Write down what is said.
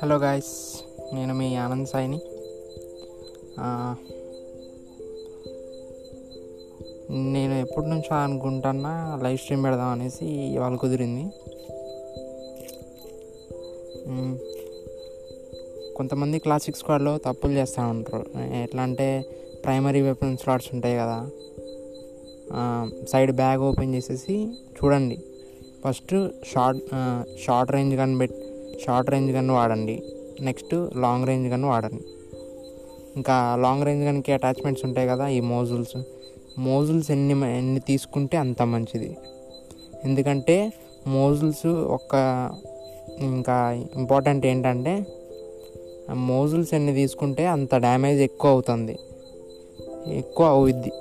Hello guys నేను మీ ఆనంద్ సాయిని. నేను ఎప్పటి నుంచో అనుకుంటున్నా లైవ్ స్ట్రీమ్ పెడదాం అనేసి ఇవాళ కుదిరింది. కొంతమంది క్లాసిక్ స్క్వాడ్లో తప్పులు చేస్తూ ఉంటారు. ఎట్లా అంటే ప్రైమరీ వెపన్ స్లాట్స్ ఉంటాయి కదా సైడ్ బ్యాగ్ ఓపెన్ చేసేసి చూడండి. ఫస్ట్ షార్ట్ షార్ట్ రేంజ్ కనిపెట్టి షార్ట్ రేంజ్ గన్ వాడండి. నెక్స్ట్ లాంగ్ రేంజ్ గన్ వాడండి. ఇంకా లాంగ్ రేంజ్ గన్కి అటాచ్మెంట్స్ ఉంటాయి కదా ఈ మోజుల్స్. మోజుల్స్ ఎన్ని ఎన్ని తీసుకుంటే అంత మంచిది. ఎందుకంటే మోజుల్స్ ఒక ఇంకా ఇంపార్టెంట్ ఏంటంటే మోజుల్స్ ఎన్ని తీసుకుంటే అంత డ్యామేజ్ ఎక్కువ అవుతుంది. ఎక్కువ అవుద్ది.